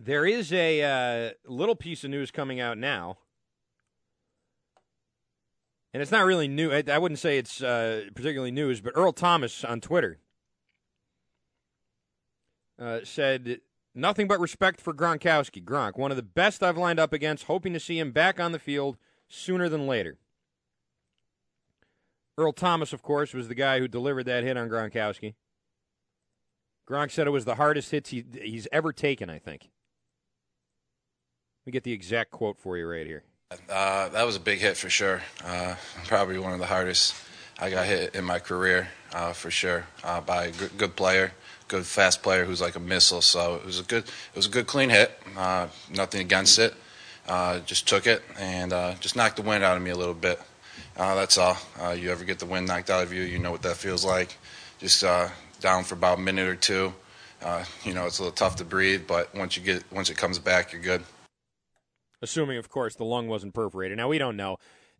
there is a uh, little piece of news coming out now. And it's not really new. I, I wouldn't say it's uh, particularly news, but Earl Thomas on Twitter uh, said nothing but respect for Gronkowski. Gronk, one of the best I've lined up against, hoping to see him back on the field sooner than later. Earl Thomas, of course, was the guy who delivered that hit on Gronkowski. Gronk said it was the hardest hits he, he's ever taken, I think. Let me get the exact quote for you right here. Uh, that was a big hit for sure. Uh, probably one of the hardest I got hit in my career uh, for sure uh, by a good, good player, good fast player who's like a missile. So it was a good, it was a good clean hit. Uh, nothing against it. Uh, just took it and just knocked the wind out of me a little bit. Uh, that's all. Uh, you ever get the wind knocked out of you, you know what that feels like. Just uh, down for about a minute or two. Uh, you know it's a little tough to breathe, but once you get once it comes back, you're good. Assuming, of course, the lung wasn't perforated. Now, we don't know.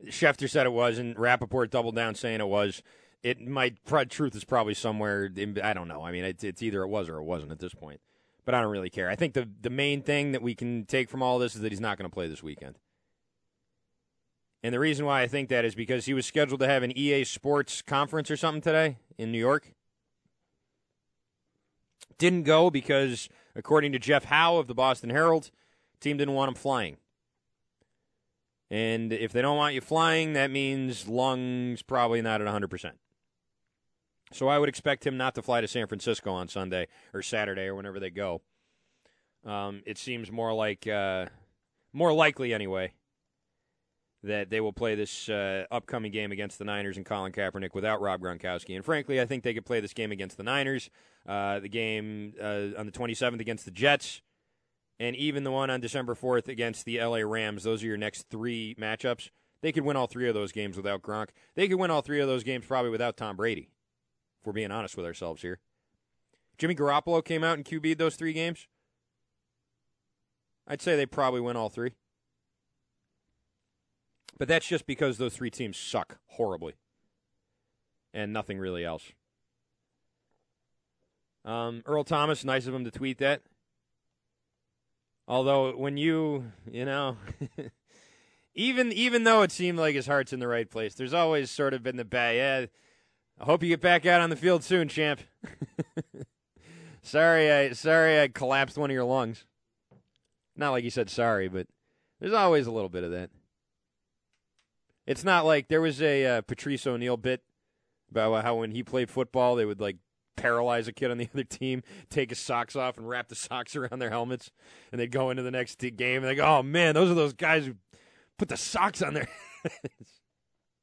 Schefter said it was, and Rapoport doubled down saying it was. It might, truth is probably somewhere. In, I don't know. I mean, it's, it's either it was or it wasn't at this point. But I don't really care. I think the, the main thing that we can take from all this is that he's not going to play this weekend. And the reason why I think that is because he was scheduled to have an EA Sports conference or something today in New York. Didn't go because, according to Jeff Howe of the Boston Herald, team didn't want him flying. And if they don't want you flying, that means lungs probably not at 100%. So I would expect him not to fly to San Francisco on Sunday or Saturday or whenever they go. Um, it seems more like, uh, more likely anyway, that they will play this uh, upcoming game against the Niners and Colin Kaepernick without Rob Gronkowski. And frankly, I think they could play this game against the Niners, uh, the game uh, on the 27th against the Jets, and even the one on December 4th against the LA Rams. Those are your next three matchups. They could win all three of those games without Gronk. They could win all three of those games probably without Tom Brady, if we're being honest with ourselves here. Jimmy Garoppolo came out and QB'd those three games. I'd say they probably win all three. But that's just because those three teams suck horribly. And nothing really else. Um, Earl Thomas, nice of him to tweet that. Although when you, you know, even even though it seemed like his heart's in the right place, there's always sort of been the bad. Yeah, I hope you get back out on the field soon, champ. sorry, I sorry I collapsed one of your lungs. Not like you said sorry, but there's always a little bit of that. It's not like there was a uh, Patrice O'Neal bit about how when he played football, they would like paralyze a kid on the other team, take his socks off, and wrap the socks around their helmets, and they'd go into the next game and they go, "Oh man, those are those guys who put the socks on their."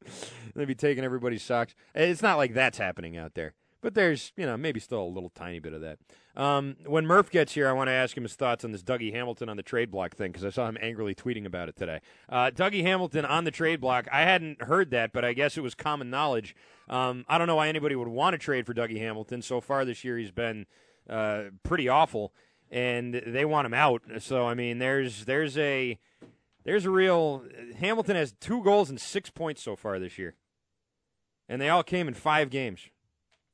they'd be taking everybody's socks. It's not like that's happening out there, but there's you know maybe still a little tiny bit of that. Um, when Murph gets here, I want to ask him his thoughts on this Dougie Hamilton on the trade block thing because I saw him angrily tweeting about it today. Uh, Dougie Hamilton on the trade block. I hadn't heard that, but I guess it was common knowledge. Um, I don't know why anybody would want to trade for Dougie Hamilton. So far this year, he's been uh, pretty awful, and they want him out. So I mean, there's there's a there's a real Hamilton has two goals and six points so far this year, and they all came in five games.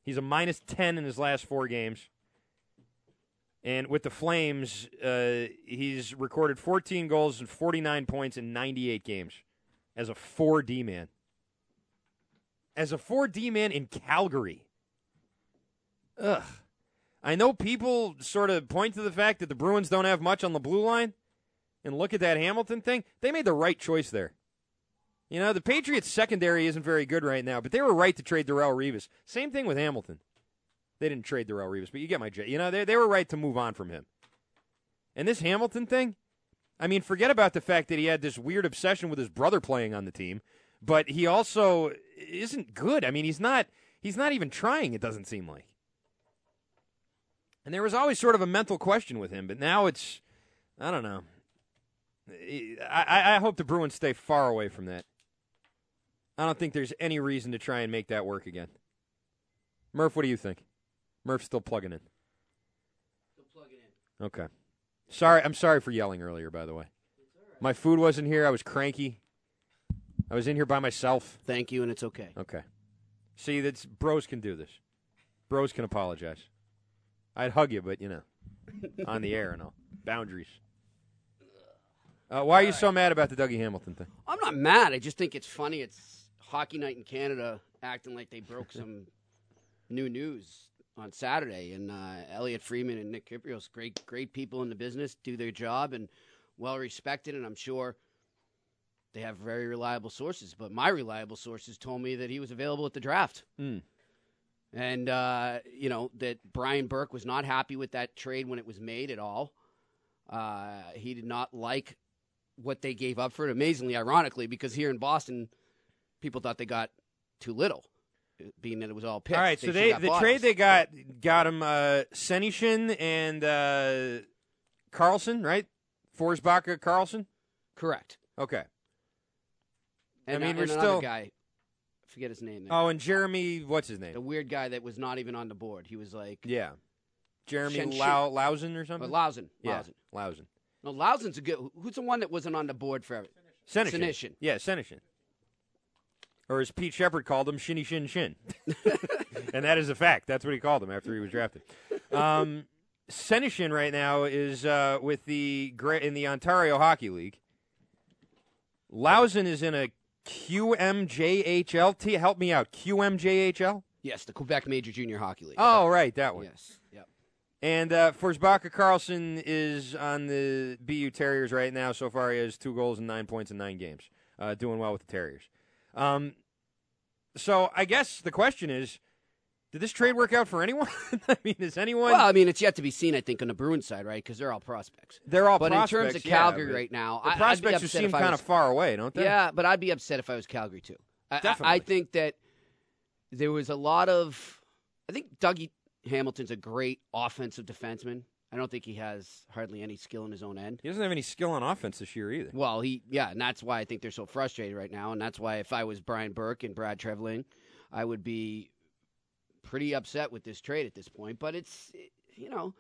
He's a minus ten in his last four games. And with the Flames, uh, he's recorded 14 goals and 49 points in 98 games as a 4D man. As a 4D man in Calgary. Ugh. I know people sort of point to the fact that the Bruins don't have much on the blue line and look at that Hamilton thing. They made the right choice there. You know, the Patriots' secondary isn't very good right now, but they were right to trade Darrelle Revis. Same thing with Hamilton. They didn't trade Darrelle Revis, but you get my j. You know, they they were right to move on from him. And this Hamilton thing, I mean, forget about the fact that he had this weird obsession with his brother playing on the team, but he also isn't good. I mean, he's not he's not even trying. It doesn't seem like. And there was always sort of a mental question with him, but now it's I don't know. I, I hope the Bruins stay far away from that. I don't think there's any reason to try and make that work again. Murph, what do you think? Murph's still plugging in. Still plugging in. Okay. Sorry, I'm sorry for yelling earlier. By the way, my food wasn't here. I was cranky. I was in here by myself. Thank you, and it's okay. Okay. See, that's bros can do this. Bros can apologize. I'd hug you, but you know, on the air and all boundaries. Uh, why are you so mad about the Dougie Hamilton thing? I'm not mad. I just think it's funny. It's hockey night in Canada acting like they broke some new news on Saturday, and uh, Elliotte Friedman and Nick Kypreos, great great people in the business, do their job and well respected, and I'm sure they have very reliable sources. But my reliable sources told me that he was available at the draft. Mm. And, uh, you know, that Brian Burke was not happy with that trade when it was made at all. Uh, he did not like what they gave up for it, amazingly, ironically, because here in Boston, people thought they got too little, being that it was all picks. All right, so they the trade they got got him uh, Senyshyn and uh, Karlsson, right? Forsbacka Karlsson? Correct. Okay. And, I mean, uh, we're still. guy. I forget his name. Now. Oh, and Jeremy, what's his name? The weird guy that was not even on the board. He was like Yeah. Jeremy Shen- Lau- Lauzon or something? Uh, Lauzon. Yeah, Lauzon. Lauzon. No, Lauzon's a good. Who's the one that wasn't on the board forever? Senyshyn. Senyshyn. Yeah, Senyshyn. Or as Pete Shepard called him, Shinny Shin Shin. and that is a fact. That's what he called him after he was drafted. Um, Senyshyn right now is uh, with the in the Ontario Hockey League. Lauzon is in a QMJHL. T- help me out. QMJHL? Yes, the Quebec Major Junior Hockey League. Oh, right, that one. Yes. Yep. And uh, Forsbacka Karlsson is on the BU Terriers right now. So far, he has two goals and nine points in nine games. uh, doing well with the Terriers. Um, so I guess the question is, did this trade work out for anyone? I mean, is anyone? Well, I mean, it's yet to be seen. I think on the Bruins side, right? Because they're all prospects. They're all but prospects. in terms of Calgary but right now, the I, prospects who seem kind was- of far away, don't they? Yeah, but I'd be upset if I was Calgary too. I- I, Definitely. I think that there was a lot of. I think Dougie Hamilton's a great offensive defenseman. I don't think he has hardly any skill in his own end. He doesn't have any skill on offense this year either. Well, he yeah, and that's why I think they're so frustrated right now, and that's why if I was Brian Burke and Brad Treliving, I would be pretty upset with this trade at this point. But it's you know,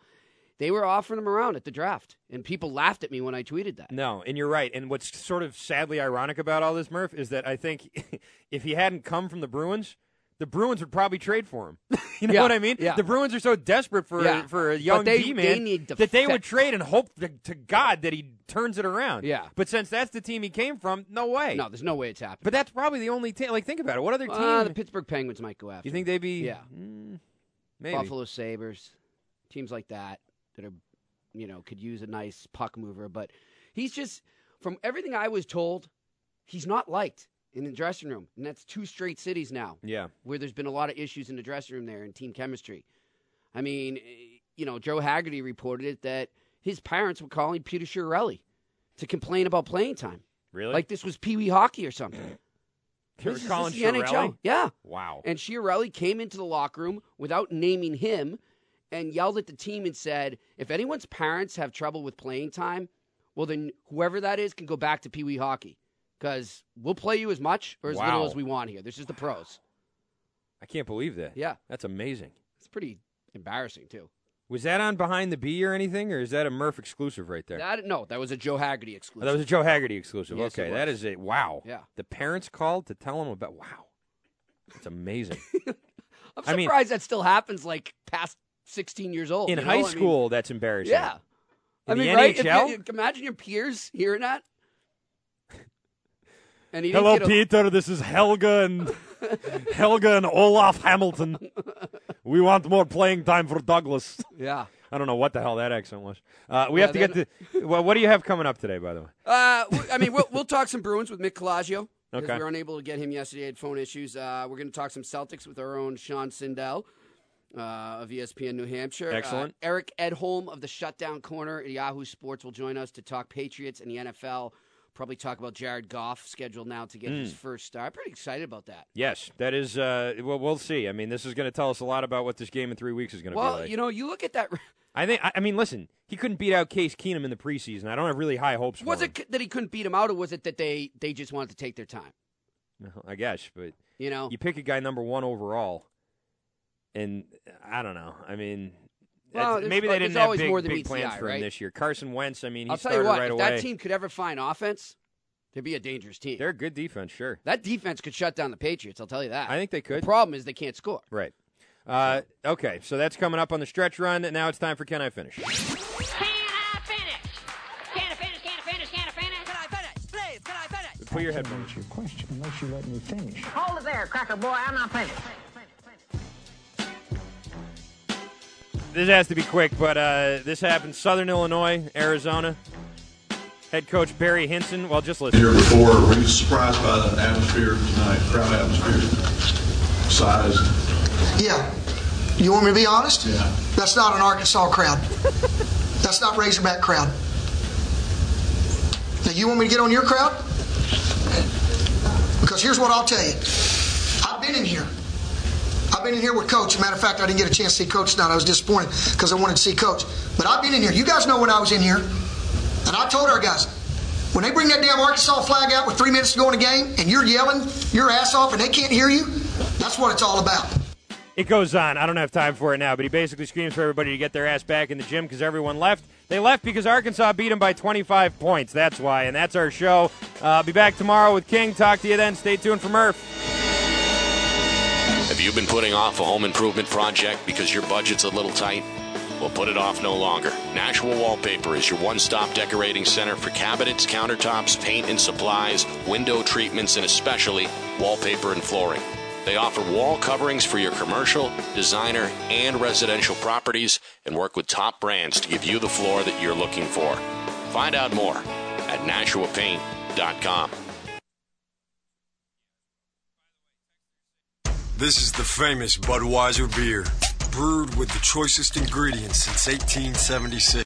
they were offering him around at the draft, and people laughed at me when I tweeted that. No, and you're right. And what's sort of sadly ironic about all this, Murph, is that I think if he hadn't come from the Bruins, the Bruins would probably trade for him. you know Yeah, what I mean? yeah. The Bruins are so desperate for Yeah. for a young D man that they would trade and hope to, to God that he turns it around. Yeah. But since that's the team he came from, no way. No, there's no way it's happening. But that's probably the only team. Like, think about it. What other team? Uh, the Pittsburgh Penguins might go after. Do you think they'd be? Yeah. Mm, maybe. Buffalo Sabres, teams like that that are, you know, could use a nice puck mover. But he's just, from everything I was told, he's not liked in the dressing room. And that's two straight cities now Yeah. where there's been a lot of issues in the dressing room there and team chemistry. I mean, eh, you know, Joe Haggerty reported it that his parents were calling Peter Chiarelli to complain about playing time. Really? Like this was Pee Wee hockey or something. They were calling the Chiarelli? NHL. Yeah. Wow. And Chiarelli came into the locker room without naming him and yelled at the team and said, if anyone's parents have trouble with playing time, well, then whoever that is can go back to Pee Wee hockey because we'll play you as much or as Wow. little as we want here. This is the pros. I can't believe that. Yeah. That's amazing. It's pretty embarrassing, too. Was that on Behind the B or anything, or is that a Murph exclusive right there? That, no, that was a Joe Haggerty Oh, exclusive. that was a Joe Haggerty exclusive. Yes, okay, that is a wow. Yeah. The parents called to tell him about wow. It's amazing. I'm I mean- surprised that still happens like past 16 years old. In you know? high I mean, school, that's embarrassing. yeah. In I mean, right? If you- imagine your peers hearing that. And he Hello, a- Peter. This is Helga and Helga and Olaf Hamilton. We want more playing time for Douglas. Yeah. I don't know what the hell that accent was. Uh, we Yeah, have to get to. Well, what do you have coming up today, by the way? Uh, I mean, we'll, we'll talk some Bruins with Mick. Because Okay. we were unable to get him yesterday. He had phone issues. Uh, we're going to talk some Celtics with our own Sean Sindel uh, of ESPN New Hampshire. Excellent. Uh, Eric Edholm of the Shutdown Corner at Yahoo Sports will join us to talk Patriots and the NFL. Probably talk about Jared Goff, scheduled now to get his Mm. first start. I'm pretty excited about that. Yes, that is. Uh, well, we'll see. I mean, this is going to tell us a lot about what this game in three weeks is going to Well, be like. you know, you look at that. I think. I I mean, listen, he couldn't beat out Case Keenum in the preseason. I don't have really high hopes. Was for him. it that he couldn't beat him out, or was it that they, they just wanted to take their time? I guess, but You know, you pick a guy number one overall, and I don't know. I mean, Well, maybe they didn't have big, more than big plans eye, for him right? this year. Carson Wentz. I mean, he I'll tell you what, right if away. that team could ever find offense, they'd be a dangerous team. They're a good defense, sure. That defense could shut down the Patriots. I'll tell you that. I think they could. The problem is they can't score. Right. Uh, okay, so that's coming up on the stretch run. Now it's time for Can I Finish? Can I finish? Can I finish? Can I finish? Can I finish? Can I finish? Please, Can I Finish? Put your headphones. your question unless you let me finish. Hold it there, cracker boy. I'm not finished. This has to be quick, but uh, this happened Southern Illinois, Arizona. Head coach Barry Hinson. Well, just listen. Here before, were you surprised by the atmosphere tonight, crowd atmosphere, size? Yeah. You want me to be honest? Yeah. That's not an Arkansas crowd. That's not Razorback crowd. Now you want me to get on your crowd? Because here's what I'll tell you. I've been in here. Been in here with Coach. Matter of fact, I didn't get a chance to see Coach tonight. I was disappointed because I wanted to see Coach. But I've been in here. You guys know when I was in here. And I told our guys, when they bring that damn Arkansas flag out with three minutes to go in the game and you're yelling your ass off and they can't hear you, that's what it's all about. It goes on. I don't have time for it now, but he basically screams for everybody to get their ass back in the gym because everyone left. They left because Arkansas beat them by 25 points. That's why, and that's our show. Uh, be back tomorrow with King. Talk to you then. Stay tuned for Murph. Have you been putting off a home improvement project because your budget's a little tight? Well, put it off no longer. Nashua Wallpaper is your one stop decorating center for cabinets, countertops, paint and supplies, window treatments, and especially wallpaper and flooring. They offer wall coverings for your commercial, designer, and residential properties and work with top brands to give you the floor that you're looking for. Find out more at NashuaPaint.com. This is the famous Budweiser beer, brewed with the choicest ingredients since 1876.